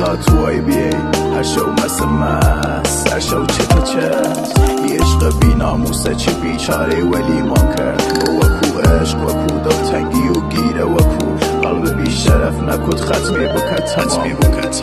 صدا تو بیای هر شو مثل من سر شو چه تا چست یه عشق بی ناموسه چه بیچاره ولی ما کرد و وکو عشق وکو دلتنگی و گیره وکو قلب بی شرف نکد ختمی بکت تمام ختمی بکت